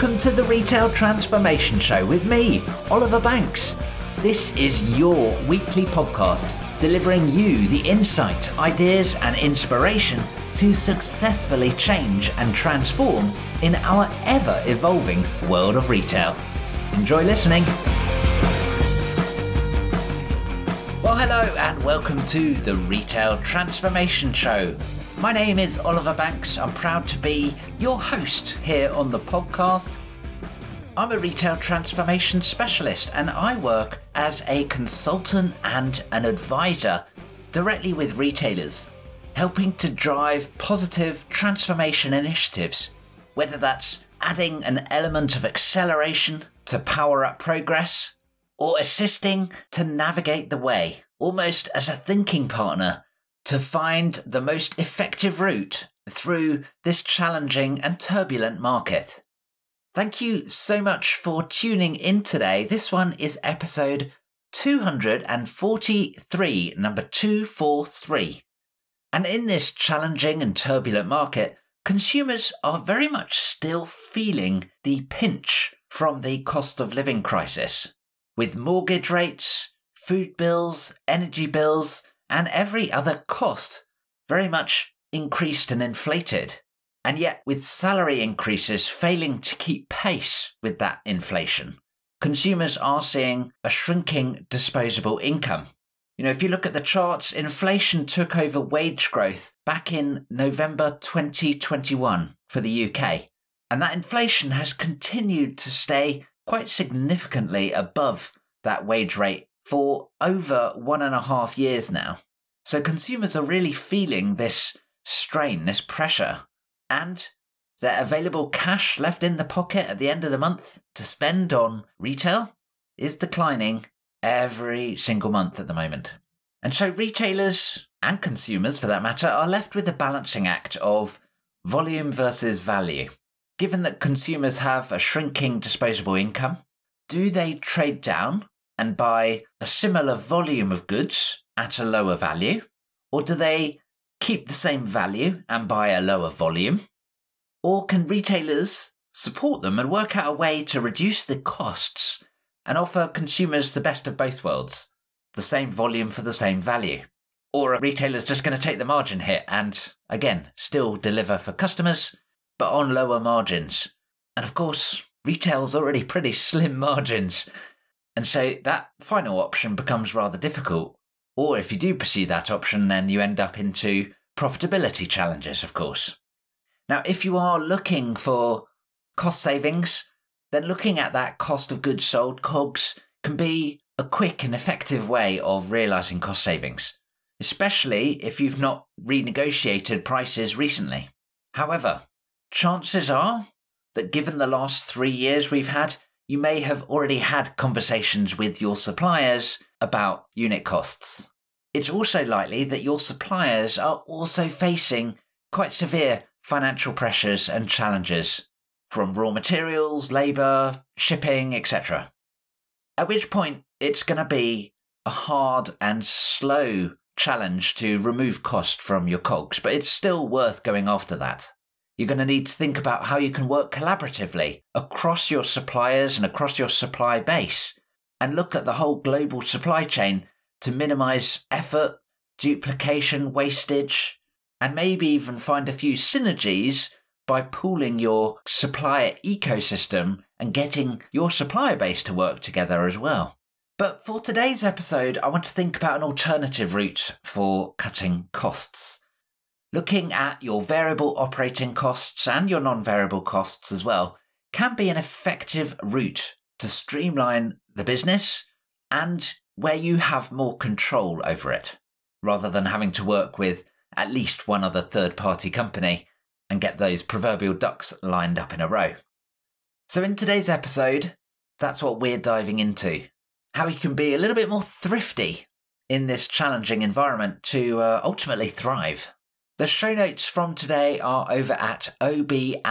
welcome to the Retail Transformation Show with me, Oliver Banks. This is your weekly podcast delivering you the insight, ideas, and inspiration to successfully change and transform in our ever evolving world of retail. Enjoy listening. Well, hello, and welcome to the Retail Transformation Show. My name is Oliver Banks. I'm proud to be your host here on the podcast. I'm a retail transformation specialist and I work as a consultant and an advisor directly with retailers, helping to drive positive transformation initiatives, whether that's adding an element of acceleration to power up progress or assisting to navigate the way, almost as a thinking partner to find the most effective route through this challenging and turbulent market. Thank you so much for tuning in today. This one is episode 243, number 243. And in this challenging and turbulent market, consumers are very much still feeling the pinch from the cost of living crisis. With mortgage rates, food bills, energy bills, and every other cost very much increased and inflated. And yet, with salary increases failing to keep pace with that inflation, consumers are seeing a shrinking disposable income. You know, if you look at the charts, inflation took over wage growth back in November 2021 for the UK. And that inflation has continued to stay quite significantly above that wage rate for over one and a half years now. So consumers are really feeling this strain, this pressure, and their available cash left in the pocket at the end of the month to spend on retail is declining every single month at the moment. And so retailers and consumers, for that matter, are left with a balancing act of volume versus value. Given that consumers have a shrinking disposable income, do they trade down and buy a similar volume of goods at a lower value? Or do they keep the same value and buy a lower volume? Or can retailers support them and work out a way to reduce the costs and offer consumers the best of both worlds? The same volume for the same value? Or are retailers just going to take the margin hit and, again, still deliver for customers, but on lower margins? And of course, retail's already pretty slim margins and so that final option becomes rather difficult. Or if you do pursue that option, then you end up into profitability challenges, of course. Now, if you are looking for cost savings, then looking at that cost of goods sold, COGS, can be a quick and effective way of realizing cost savings, especially if you've not renegotiated prices recently. However, chances are that given the last three years we've had, you may have already had conversations with your suppliers about unit costs. It's also likely that your suppliers are also facing quite severe financial pressures and challenges from raw materials, labour, shipping, etc. At which point, it's going to be a hard and slow challenge to remove cost from your COGS, but it's still worth going after that. You're going to need to think about how you can work collaboratively across your suppliers and across your supply base and look at the whole global supply chain to minimize effort, duplication, wastage, and maybe even find a few synergies by pooling your supplier ecosystem and getting your supplier base to work together as well. But for today's episode, I want to think about an alternative route for cutting costs looking at your variable operating costs and your non variable costs as well can be an effective route to streamline the business and where you have more control over it, rather than having to work with at least one other third party company and get those proverbial ducks lined up in a row. So, in today's episode, that's what we're diving into how you can be a little bit more thrifty in this challenging environment to uh, ultimately thrive. The show notes from today are over at obandco.uk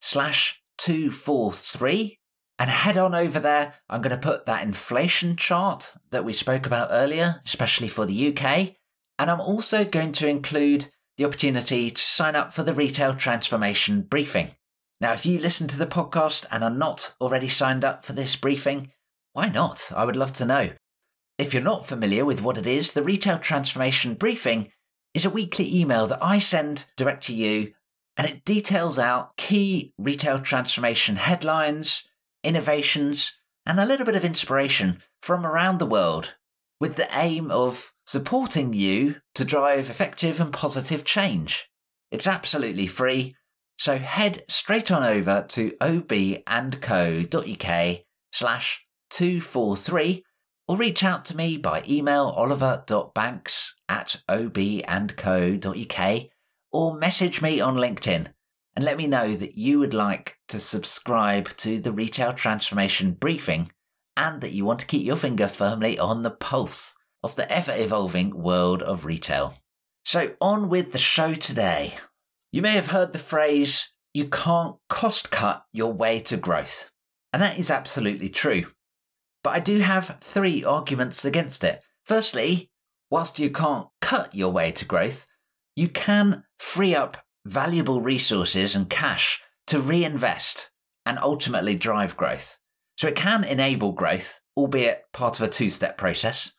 slash 243. And head on over there. I'm going to put that inflation chart that we spoke about earlier, especially for the UK. And I'm also going to include the opportunity to sign up for the retail transformation briefing. Now, if you listen to the podcast and are not already signed up for this briefing, why not? I would love to know. If you're not familiar with what it is, the Retail Transformation Briefing is a weekly email that I send direct to you, and it details out key retail transformation headlines, innovations, and a little bit of inspiration from around the world with the aim of supporting you to drive effective and positive change. It's absolutely free, so head straight on over to obandco.uk slash 243 or reach out to me by email oliver.banks at obandco.uk or message me on LinkedIn and let me know that you would like to subscribe to the Retail Transformation Briefing and that you want to keep your finger firmly on the pulse of the ever evolving world of retail. So, on with the show today. You may have heard the phrase, you can't cost cut your way to growth. And that is absolutely true. But I do have three arguments against it. Firstly, whilst you can't cut your way to growth, you can free up valuable resources and cash to reinvest and ultimately drive growth. So it can enable growth, albeit part of a two step process.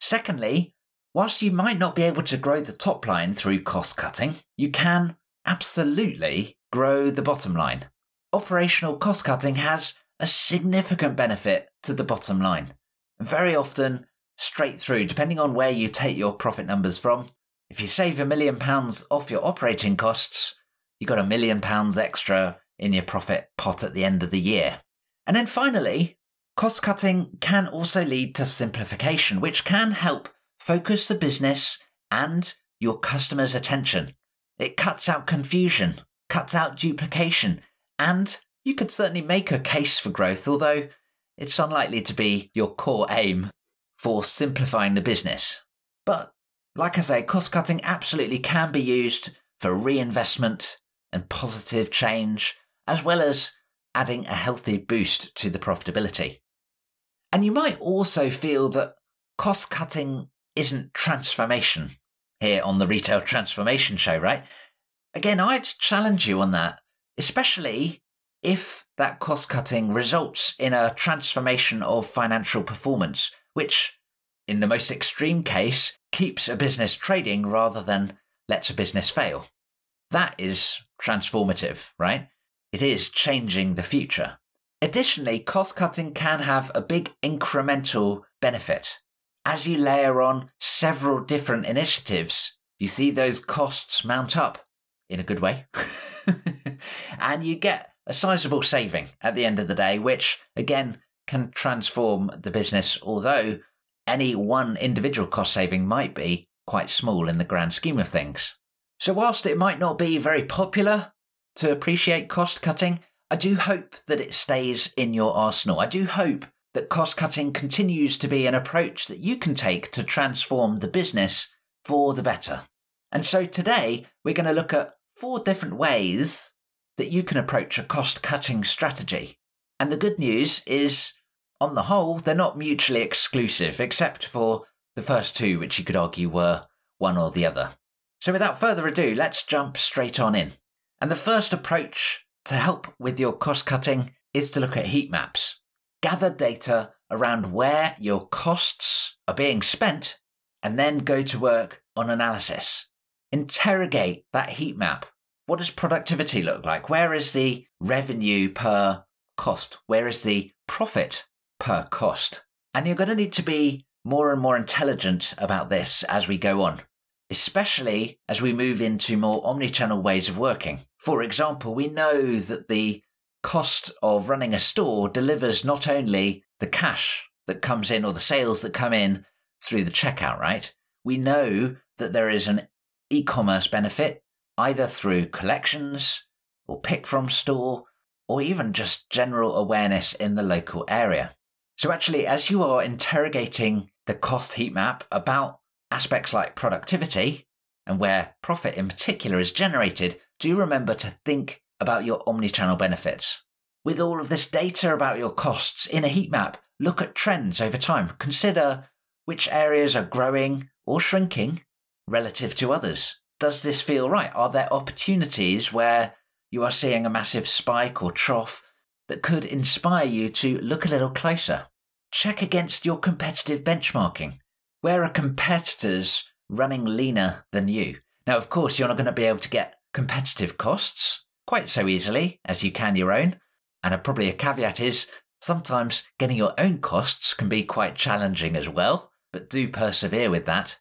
Secondly, whilst you might not be able to grow the top line through cost cutting, you can absolutely grow the bottom line. Operational cost cutting has a significant benefit to the bottom line. Very often, straight through, depending on where you take your profit numbers from. If you save a million pounds off your operating costs, you've got a million pounds extra in your profit pot at the end of the year. And then finally, cost cutting can also lead to simplification, which can help focus the business and your customers' attention. It cuts out confusion, cuts out duplication, and you could certainly make a case for growth, although it's unlikely to be your core aim for simplifying the business. But like I say, cost cutting absolutely can be used for reinvestment and positive change, as well as adding a healthy boost to the profitability. And you might also feel that cost cutting isn't transformation here on the Retail Transformation Show, right? Again, I'd challenge you on that, especially if that cost cutting results in a transformation of financial performance, which, in the most extreme case, keeps a business trading rather than lets a business fail. That is transformative, right? It is changing the future. Additionally, cost cutting can have a big incremental benefit. As you layer on several different initiatives, you see those costs mount up in a good way. and you get a sizable saving at the end of the day, which again can transform the business, although any one individual cost saving might be quite small in the grand scheme of things. So, whilst it might not be very popular to appreciate cost cutting, I do hope that it stays in your arsenal. I do hope that cost cutting continues to be an approach that you can take to transform the business for the better. And so today we're going to look at four different ways that you can approach a cost cutting strategy. And the good news is, on the whole, they're not mutually exclusive, except for the first two, which you could argue were one or the other. So without further ado, let's jump straight on in. And the first approach to help with your cost cutting is to look at heat maps. Gather data around where your costs are being spent and then go to work on analysis. Interrogate that heat map. What does productivity look like? Where is the revenue per cost? Where is the profit per cost? And you're going to need to be more and more intelligent about this as we go on especially as we move into more omni-channel ways of working. For example, we know that the cost of running a store delivers not only the cash that comes in or the sales that come in through the checkout, right? We know that there is an e-commerce benefit either through collections or pick from store or even just general awareness in the local area. So actually, as you are interrogating the cost heat map about aspects like productivity and where profit in particular is generated, do remember to think about your omni-channel benefits. With all of this data about your costs in a heat map, look at trends over time. Consider which areas are growing or shrinking relative to others. Does this feel right? Are there opportunities where you are seeing a massive spike or trough that could inspire you to look a little closer. Check against your competitive benchmarking. Where are competitors running leaner than you? Now, of course, you're not going to be able to get competitive costs quite so easily as you can your own. And probably a caveat is sometimes getting your own costs can be quite challenging as well, but do persevere with that.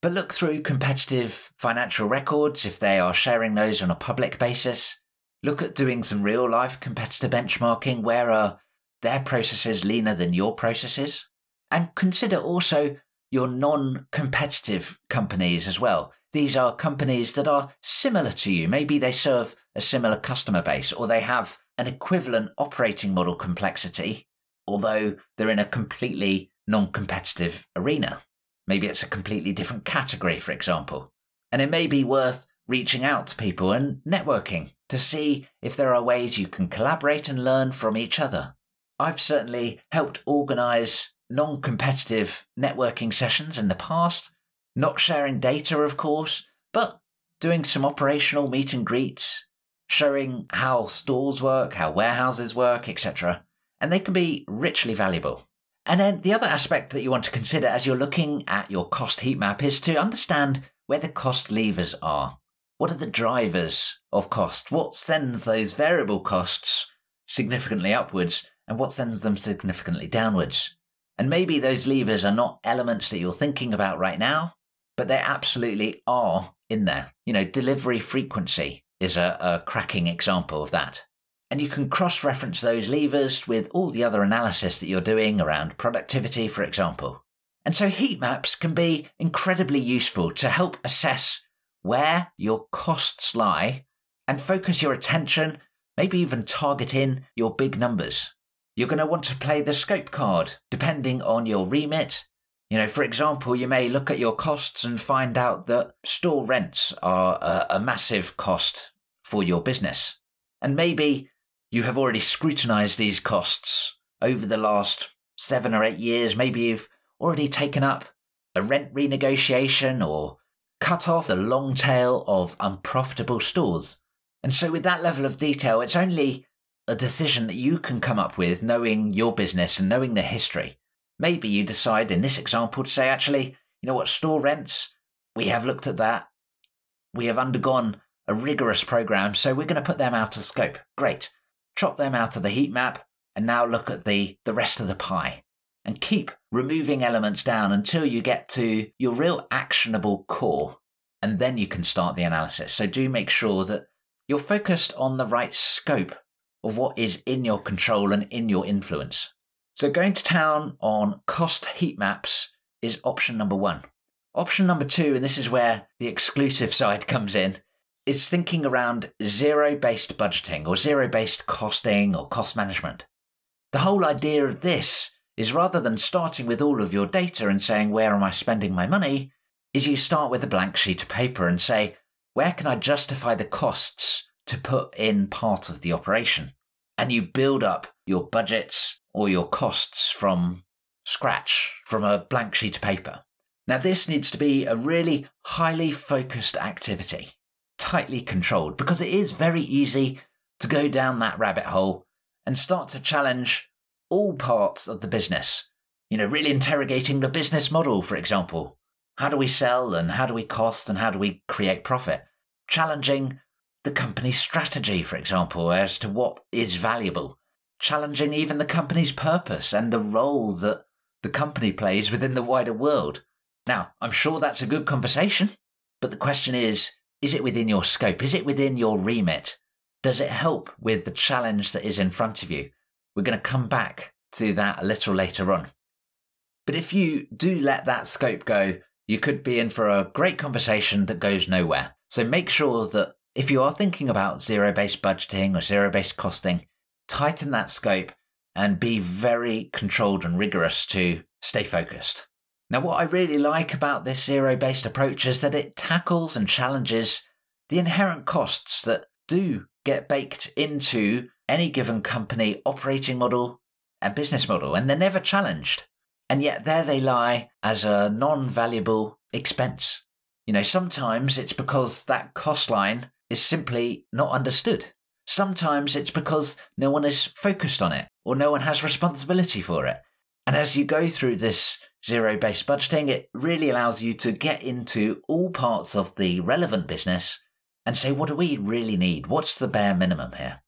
But look through competitive financial records if they are sharing those on a public basis. Look at doing some real life competitor benchmarking. Where are their processes leaner than your processes? And consider also your non competitive companies as well. These are companies that are similar to you. Maybe they serve a similar customer base or they have an equivalent operating model complexity, although they're in a completely non competitive arena. Maybe it's a completely different category, for example. And it may be worth reaching out to people and networking to see if there are ways you can collaborate and learn from each other. I've certainly helped organize non competitive networking sessions in the past, not sharing data, of course, but doing some operational meet and greets, showing how stores work, how warehouses work, etc. And they can be richly valuable. And then the other aspect that you want to consider as you're looking at your cost heat map is to understand where the cost levers are. What are the drivers of cost? What sends those variable costs significantly upwards and what sends them significantly downwards? And maybe those levers are not elements that you're thinking about right now, but they absolutely are in there. You know, delivery frequency is a, a cracking example of that. And you can cross reference those levers with all the other analysis that you're doing around productivity, for example. And so heat maps can be incredibly useful to help assess where your costs lie and focus your attention, maybe even target in your big numbers. You're going to want to play the scope card depending on your remit. You know, for example, you may look at your costs and find out that store rents are a, a massive cost for your business. And maybe you have already scrutinized these costs over the last seven or eight years. Maybe you've already taken up a rent renegotiation or cut off the long tail of unprofitable stores. And so, with that level of detail, it's only a decision that you can come up with knowing your business and knowing the history. Maybe you decide in this example to say, actually, you know what, store rents, we have looked at that. We have undergone a rigorous program, so we're going to put them out of scope. Great chop them out of the heat map, and now look at the, the rest of the pie. And keep removing elements down until you get to your real actionable core. And then you can start the analysis. So do make sure that you're focused on the right scope of what is in your control and in your influence. So going to town on cost heat maps is option number one. Option number two, and this is where the exclusive side comes in, is thinking around zero based budgeting or zero based costing or cost management. The whole idea of this is rather than starting with all of your data and saying, where am I spending my money? Is you start with a blank sheet of paper and say, where can I justify the costs to put in part of the operation? And you build up your budgets or your costs from scratch, from a blank sheet of paper. Now, this needs to be a really highly focused activity tightly controlled because it is very easy to go down that rabbit hole and start to challenge all parts of the business. You know, really interrogating the business model, for example. How do we sell and how do we cost and how do we create profit? Challenging the company's strategy, for example, as to what is valuable. Challenging even the company's purpose and the role that the company plays within the wider world. Now, I'm sure that's a good conversation, but the question is is it within your scope? Is it within your remit? Does it help with the challenge that is in front of you? We're going to come back to that a little later on. But if you do let that scope go, you could be in for a great conversation that goes nowhere. So make sure that if you are thinking about zero based budgeting or zero based costing, tighten that scope and be very controlled and rigorous to stay focused. Now, what I really like about this zero based approach is that it tackles and challenges the inherent costs that do get baked into any given company operating model and business model, and they're never challenged. And yet, there they lie as a non valuable expense. You know, sometimes it's because that cost line is simply not understood. Sometimes it's because no one is focused on it or no one has responsibility for it. And as you go through this zero based budgeting, it really allows you to get into all parts of the relevant business and say, what do we really need? What's the bare minimum here?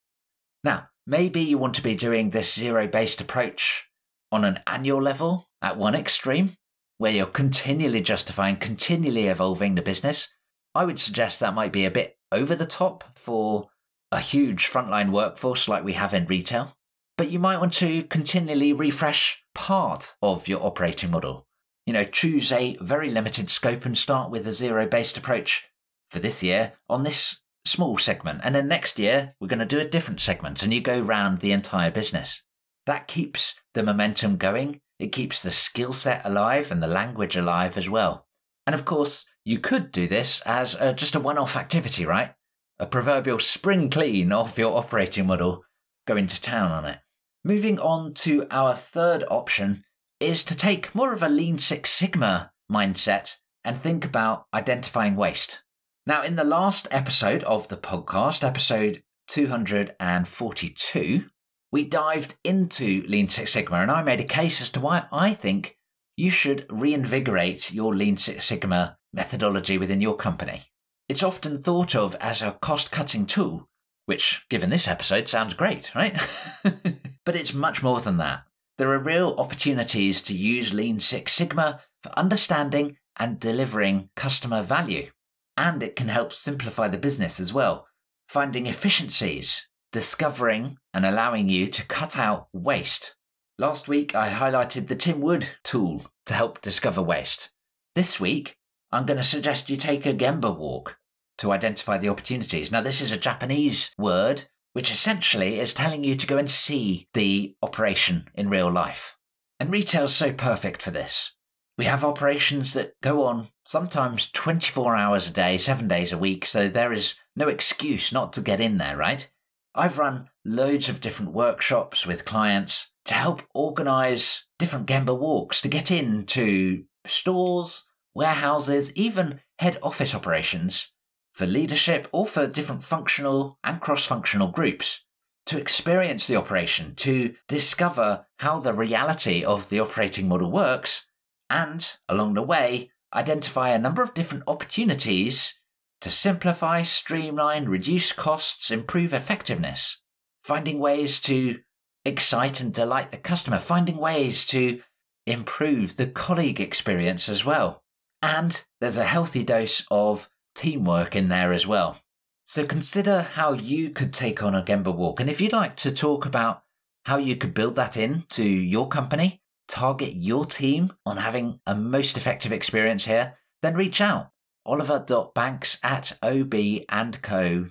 Now, maybe you want to be doing this zero based approach on an annual level at one extreme, where you're continually justifying, continually evolving the business. I would suggest that might be a bit over the top for a huge frontline workforce like we have in retail. But you might want to continually refresh part of your operating model. You know, choose a very limited scope and start with a zero based approach for this year on this small segment. And then next year, we're going to do a different segment and you go round the entire business. That keeps the momentum going. It keeps the skill set alive and the language alive as well. And of course, you could do this as a, just a one off activity, right? A proverbial spring clean of your operating model, go into town on it. Moving on to our third option is to take more of a Lean Six Sigma mindset and think about identifying waste. Now, in the last episode of the podcast, episode 242, we dived into Lean Six Sigma and I made a case as to why I think you should reinvigorate your Lean Six Sigma methodology within your company. It's often thought of as a cost cutting tool, which, given this episode, sounds great, right? but it's much more than that. There are real opportunities to use Lean Six Sigma for understanding and delivering customer value and it can help simplify the business as well, finding efficiencies, discovering and allowing you to cut out waste. Last week, I highlighted the Tim Wood tool to help discover waste. This week, I'm going to suggest you take a Gemba walk to identify the opportunities. Now, this is a Japanese word which essentially is telling you to go and see the operation in real life. And retail's so perfect for this. We have operations that go on sometimes 24 hours a day, seven days a week, so there is no excuse not to get in there, right? I've run loads of different workshops with clients to help organize different Gemba walks to get into stores, warehouses, even head office operations for leadership or for different functional and cross functional groups to experience the operation, to discover how the reality of the operating model works, and, along the way, identify a number of different opportunities to simplify, streamline, reduce costs, improve effectiveness, finding ways to excite and delight the customer, finding ways to improve the colleague experience as well. And there's a healthy dose of teamwork in there as well. So consider how you could take on a Gemba walk. And if you'd like to talk about how you could build that into your company, target your team on having a most effective experience here, then reach out. Oliver.banks at obandco.uk.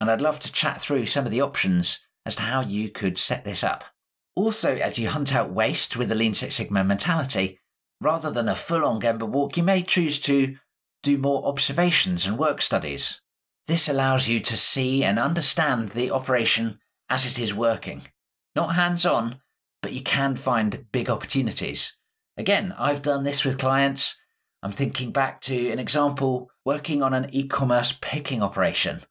And I'd love to chat through some of the options as to how you could set this up. Also, as you hunt out waste with the Lean Six Sigma mentality, rather than a full on Gemba walk, you may choose to do more observations and work studies. This allows you to see and understand the operation as it is working. Not hands on, but you can find big opportunities. Again, I've done this with clients. I'm thinking back to an example working on an e commerce picking operation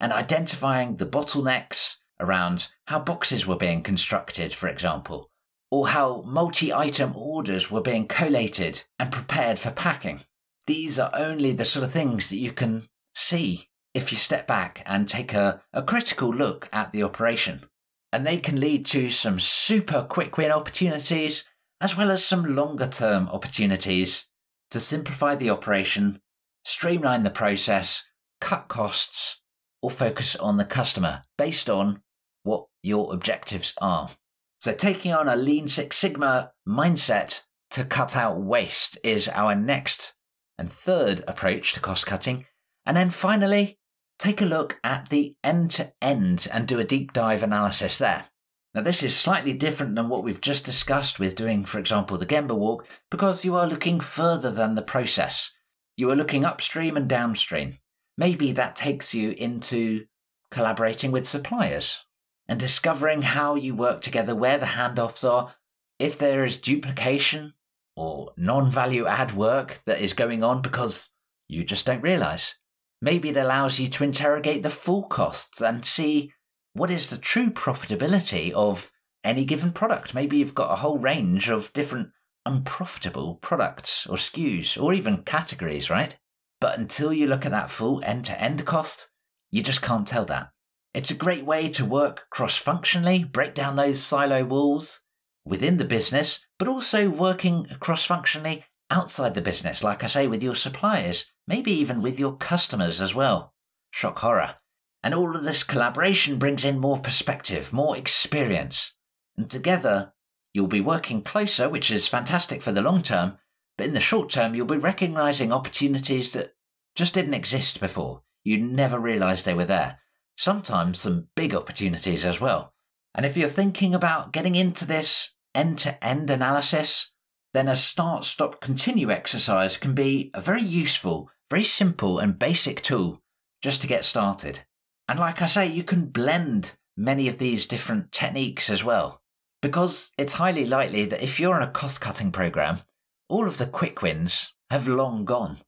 and identifying the bottlenecks around how boxes were being constructed, for example, or how multi item orders were being collated and prepared for packing. These are only the sort of things that you can see if you step back and take a, a critical look at the operation and they can lead to some super quick win opportunities as well as some longer term opportunities to simplify the operation, streamline the process, cut costs, or focus on the customer based on what your objectives are. So, taking on a Lean Six Sigma mindset to cut out waste is our next and third approach to cost cutting. And then finally, take a look at the end to end and do a deep dive analysis there. Now, this is slightly different than what we've just discussed with doing, for example, the Gemba walk, because you are looking further than the process. You are looking upstream and downstream. Maybe that takes you into collaborating with suppliers and discovering how you work together, where the handoffs are, if there is duplication or non value add work that is going on because you just don't realize. Maybe it allows you to interrogate the full costs and see what is the true profitability of any given product. Maybe you've got a whole range of different unprofitable products or SKUs or even categories, right? But until you look at that full end to end cost, you just can't tell that. It's a great way to work cross functionally, break down those silo walls within the business, but also working cross functionally outside the business, like I say, with your suppliers, maybe even with your customers as well. Shock horror. And all of this collaboration brings in more perspective, more experience. And together, you'll be working closer, which is fantastic for the long term, but in the short term, you'll be recognizing opportunities that just didn't exist before. You never realized they were there. Sometimes some big opportunities as well. And if you're thinking about getting into this end to end analysis, then a start, stop, continue exercise can be a very useful, very simple, and basic tool just to get started. And like I say, you can blend many of these different techniques as well. Because it's highly likely that if you're in a cost cutting program, all of the quick wins have long gone.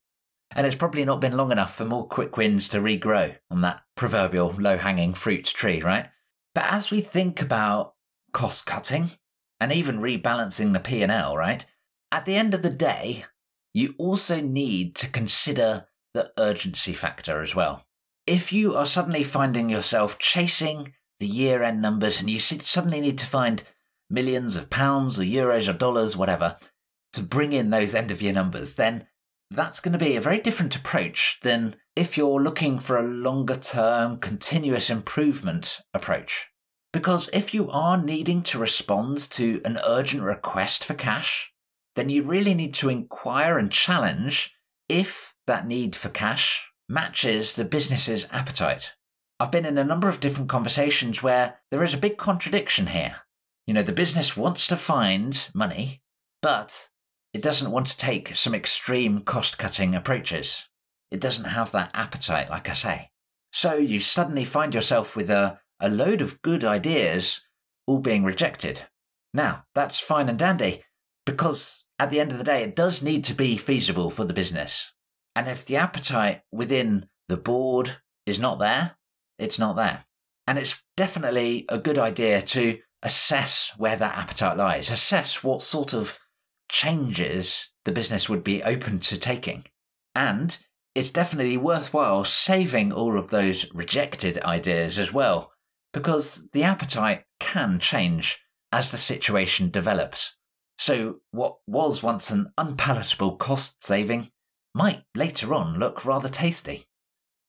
And it's probably not been long enough for more quick wins to regrow on that proverbial low hanging fruit tree, right? But as we think about cost cutting and even rebalancing the P&L, right? At the end of the day, you also need to consider the urgency factor as well. If you are suddenly finding yourself chasing the year end numbers and you suddenly need to find millions of pounds or euros or dollars, whatever, to bring in those end of year numbers, then that's going to be a very different approach than if you're looking for a longer term, continuous improvement approach. Because if you are needing to respond to an urgent request for cash, then you really need to inquire and challenge if that need for cash matches the business's appetite. I've been in a number of different conversations where there is a big contradiction here. You know, the business wants to find money, but it doesn't want to take some extreme cost cutting approaches. It doesn't have that appetite, like I say. So you suddenly find yourself with a, a load of good ideas all being rejected. Now, that's fine and dandy, because at the end of the day, it does need to be feasible for the business. And if the appetite within the board is not there, it's not there. And it's definitely a good idea to assess where that appetite lies, assess what sort of changes the business would be open to taking. And it's definitely worthwhile saving all of those rejected ideas as well, because the appetite can change as the situation develops. So, what was once an unpalatable cost saving might later on look rather tasty.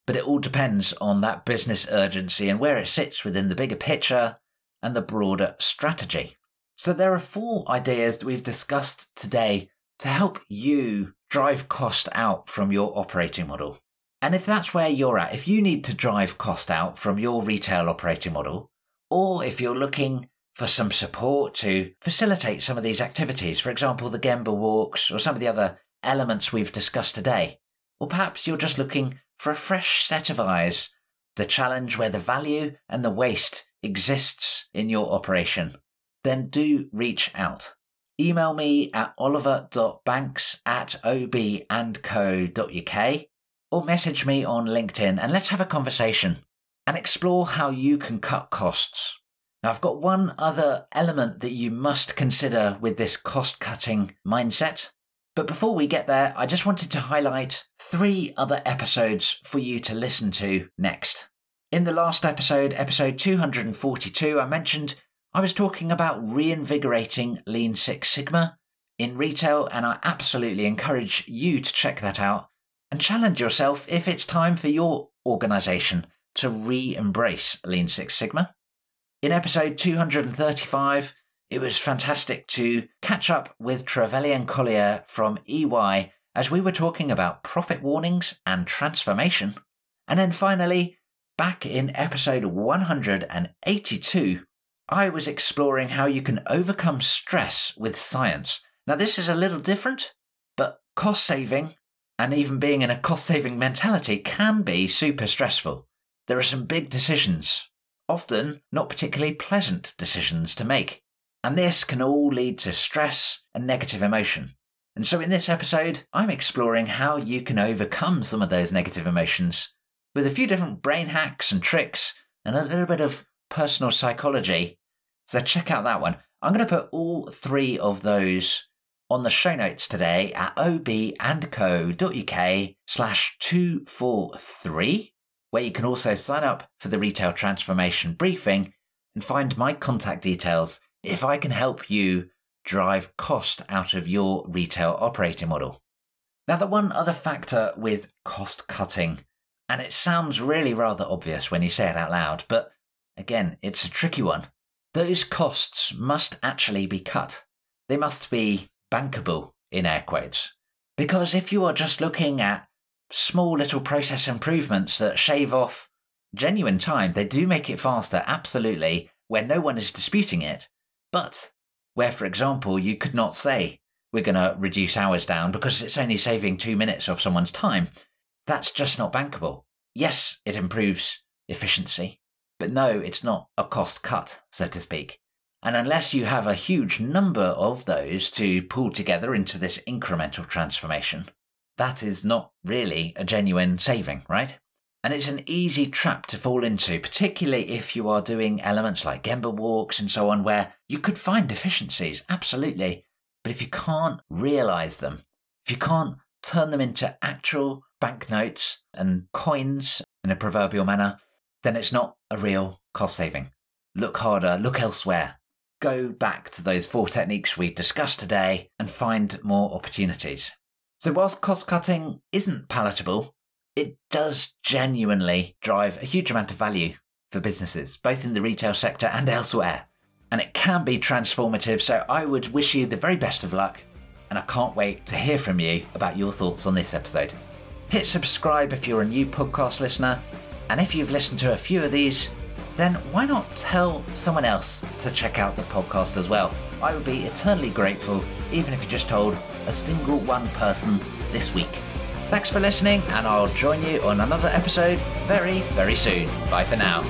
But it all depends on that business urgency and where it sits within the bigger picture and the broader strategy. So, there are four ideas that we've discussed today to help you drive cost out from your operating model. And if that's where you're at, if you need to drive cost out from your retail operating model, or if you're looking for some support to facilitate some of these activities, for example, the Gemba walks or some of the other elements we've discussed today. Or perhaps you're just looking for a fresh set of eyes, the challenge where the value and the waste exists in your operation. Then do reach out. Email me at oliver.banks at obandco.uk or message me on LinkedIn and let's have a conversation and explore how you can cut costs now, I've got one other element that you must consider with this cost cutting mindset. But before we get there, I just wanted to highlight three other episodes for you to listen to next. In the last episode, episode 242, I mentioned I was talking about reinvigorating Lean Six Sigma in retail, and I absolutely encourage you to check that out and challenge yourself if it's time for your organization to re embrace Lean Six Sigma. In episode 235, it was fantastic to catch up with Trevelyan Collier from EY as we were talking about profit warnings and transformation. And then finally, back in episode 182, I was exploring how you can overcome stress with science. Now, this is a little different, but cost saving and even being in a cost saving mentality can be super stressful. There are some big decisions often not particularly pleasant decisions to make. And this can all lead to stress and negative emotion. And so in this episode, I'm exploring how you can overcome some of those negative emotions with a few different brain hacks and tricks and a little bit of personal psychology. So check out that one. I'm going to put all three of those on the show notes today at obandco.uk slash 243, where you can also sign up for the retail transformation briefing and find my contact details if I can help you drive cost out of your retail operating model. Now, the one other factor with cost cutting, and it sounds really rather obvious when you say it out loud, but again, it's a tricky one. Those costs must actually be cut. They must be bankable, in air quotes. Because if you are just looking at small little process improvements that shave off genuine time, they do make it faster, absolutely, where no one is disputing it. But where, for example, you could not say, we're going to reduce hours down because it's only saving two minutes of someone's time, that's just not bankable. Yes, it improves efficiency, but no, it's not a cost cut, so to speak. And unless you have a huge number of those to pull together into this incremental transformation, that is not really a genuine saving, right? And it's an easy trap to fall into, particularly if you are doing elements like Gemba walks and so on, where you could find deficiencies, absolutely. But if you can't realize them, if you can't turn them into actual banknotes and coins in a proverbial manner, then it's not a real cost saving. Look harder, look elsewhere. Go back to those four techniques we discussed today and find more opportunities. So, whilst cost cutting isn't palatable, it does genuinely drive a huge amount of value for businesses, both in the retail sector and elsewhere. And it can be transformative, so I would wish you the very best of luck, and I can't wait to hear from you about your thoughts on this episode. Hit subscribe if you're a new podcast listener, and if you've listened to a few of these, then why not tell someone else to check out the podcast as well? I would be eternally grateful, even if you just told a single one person this week. Thanks for listening, and I'll join you on another episode very, very soon. Bye for now.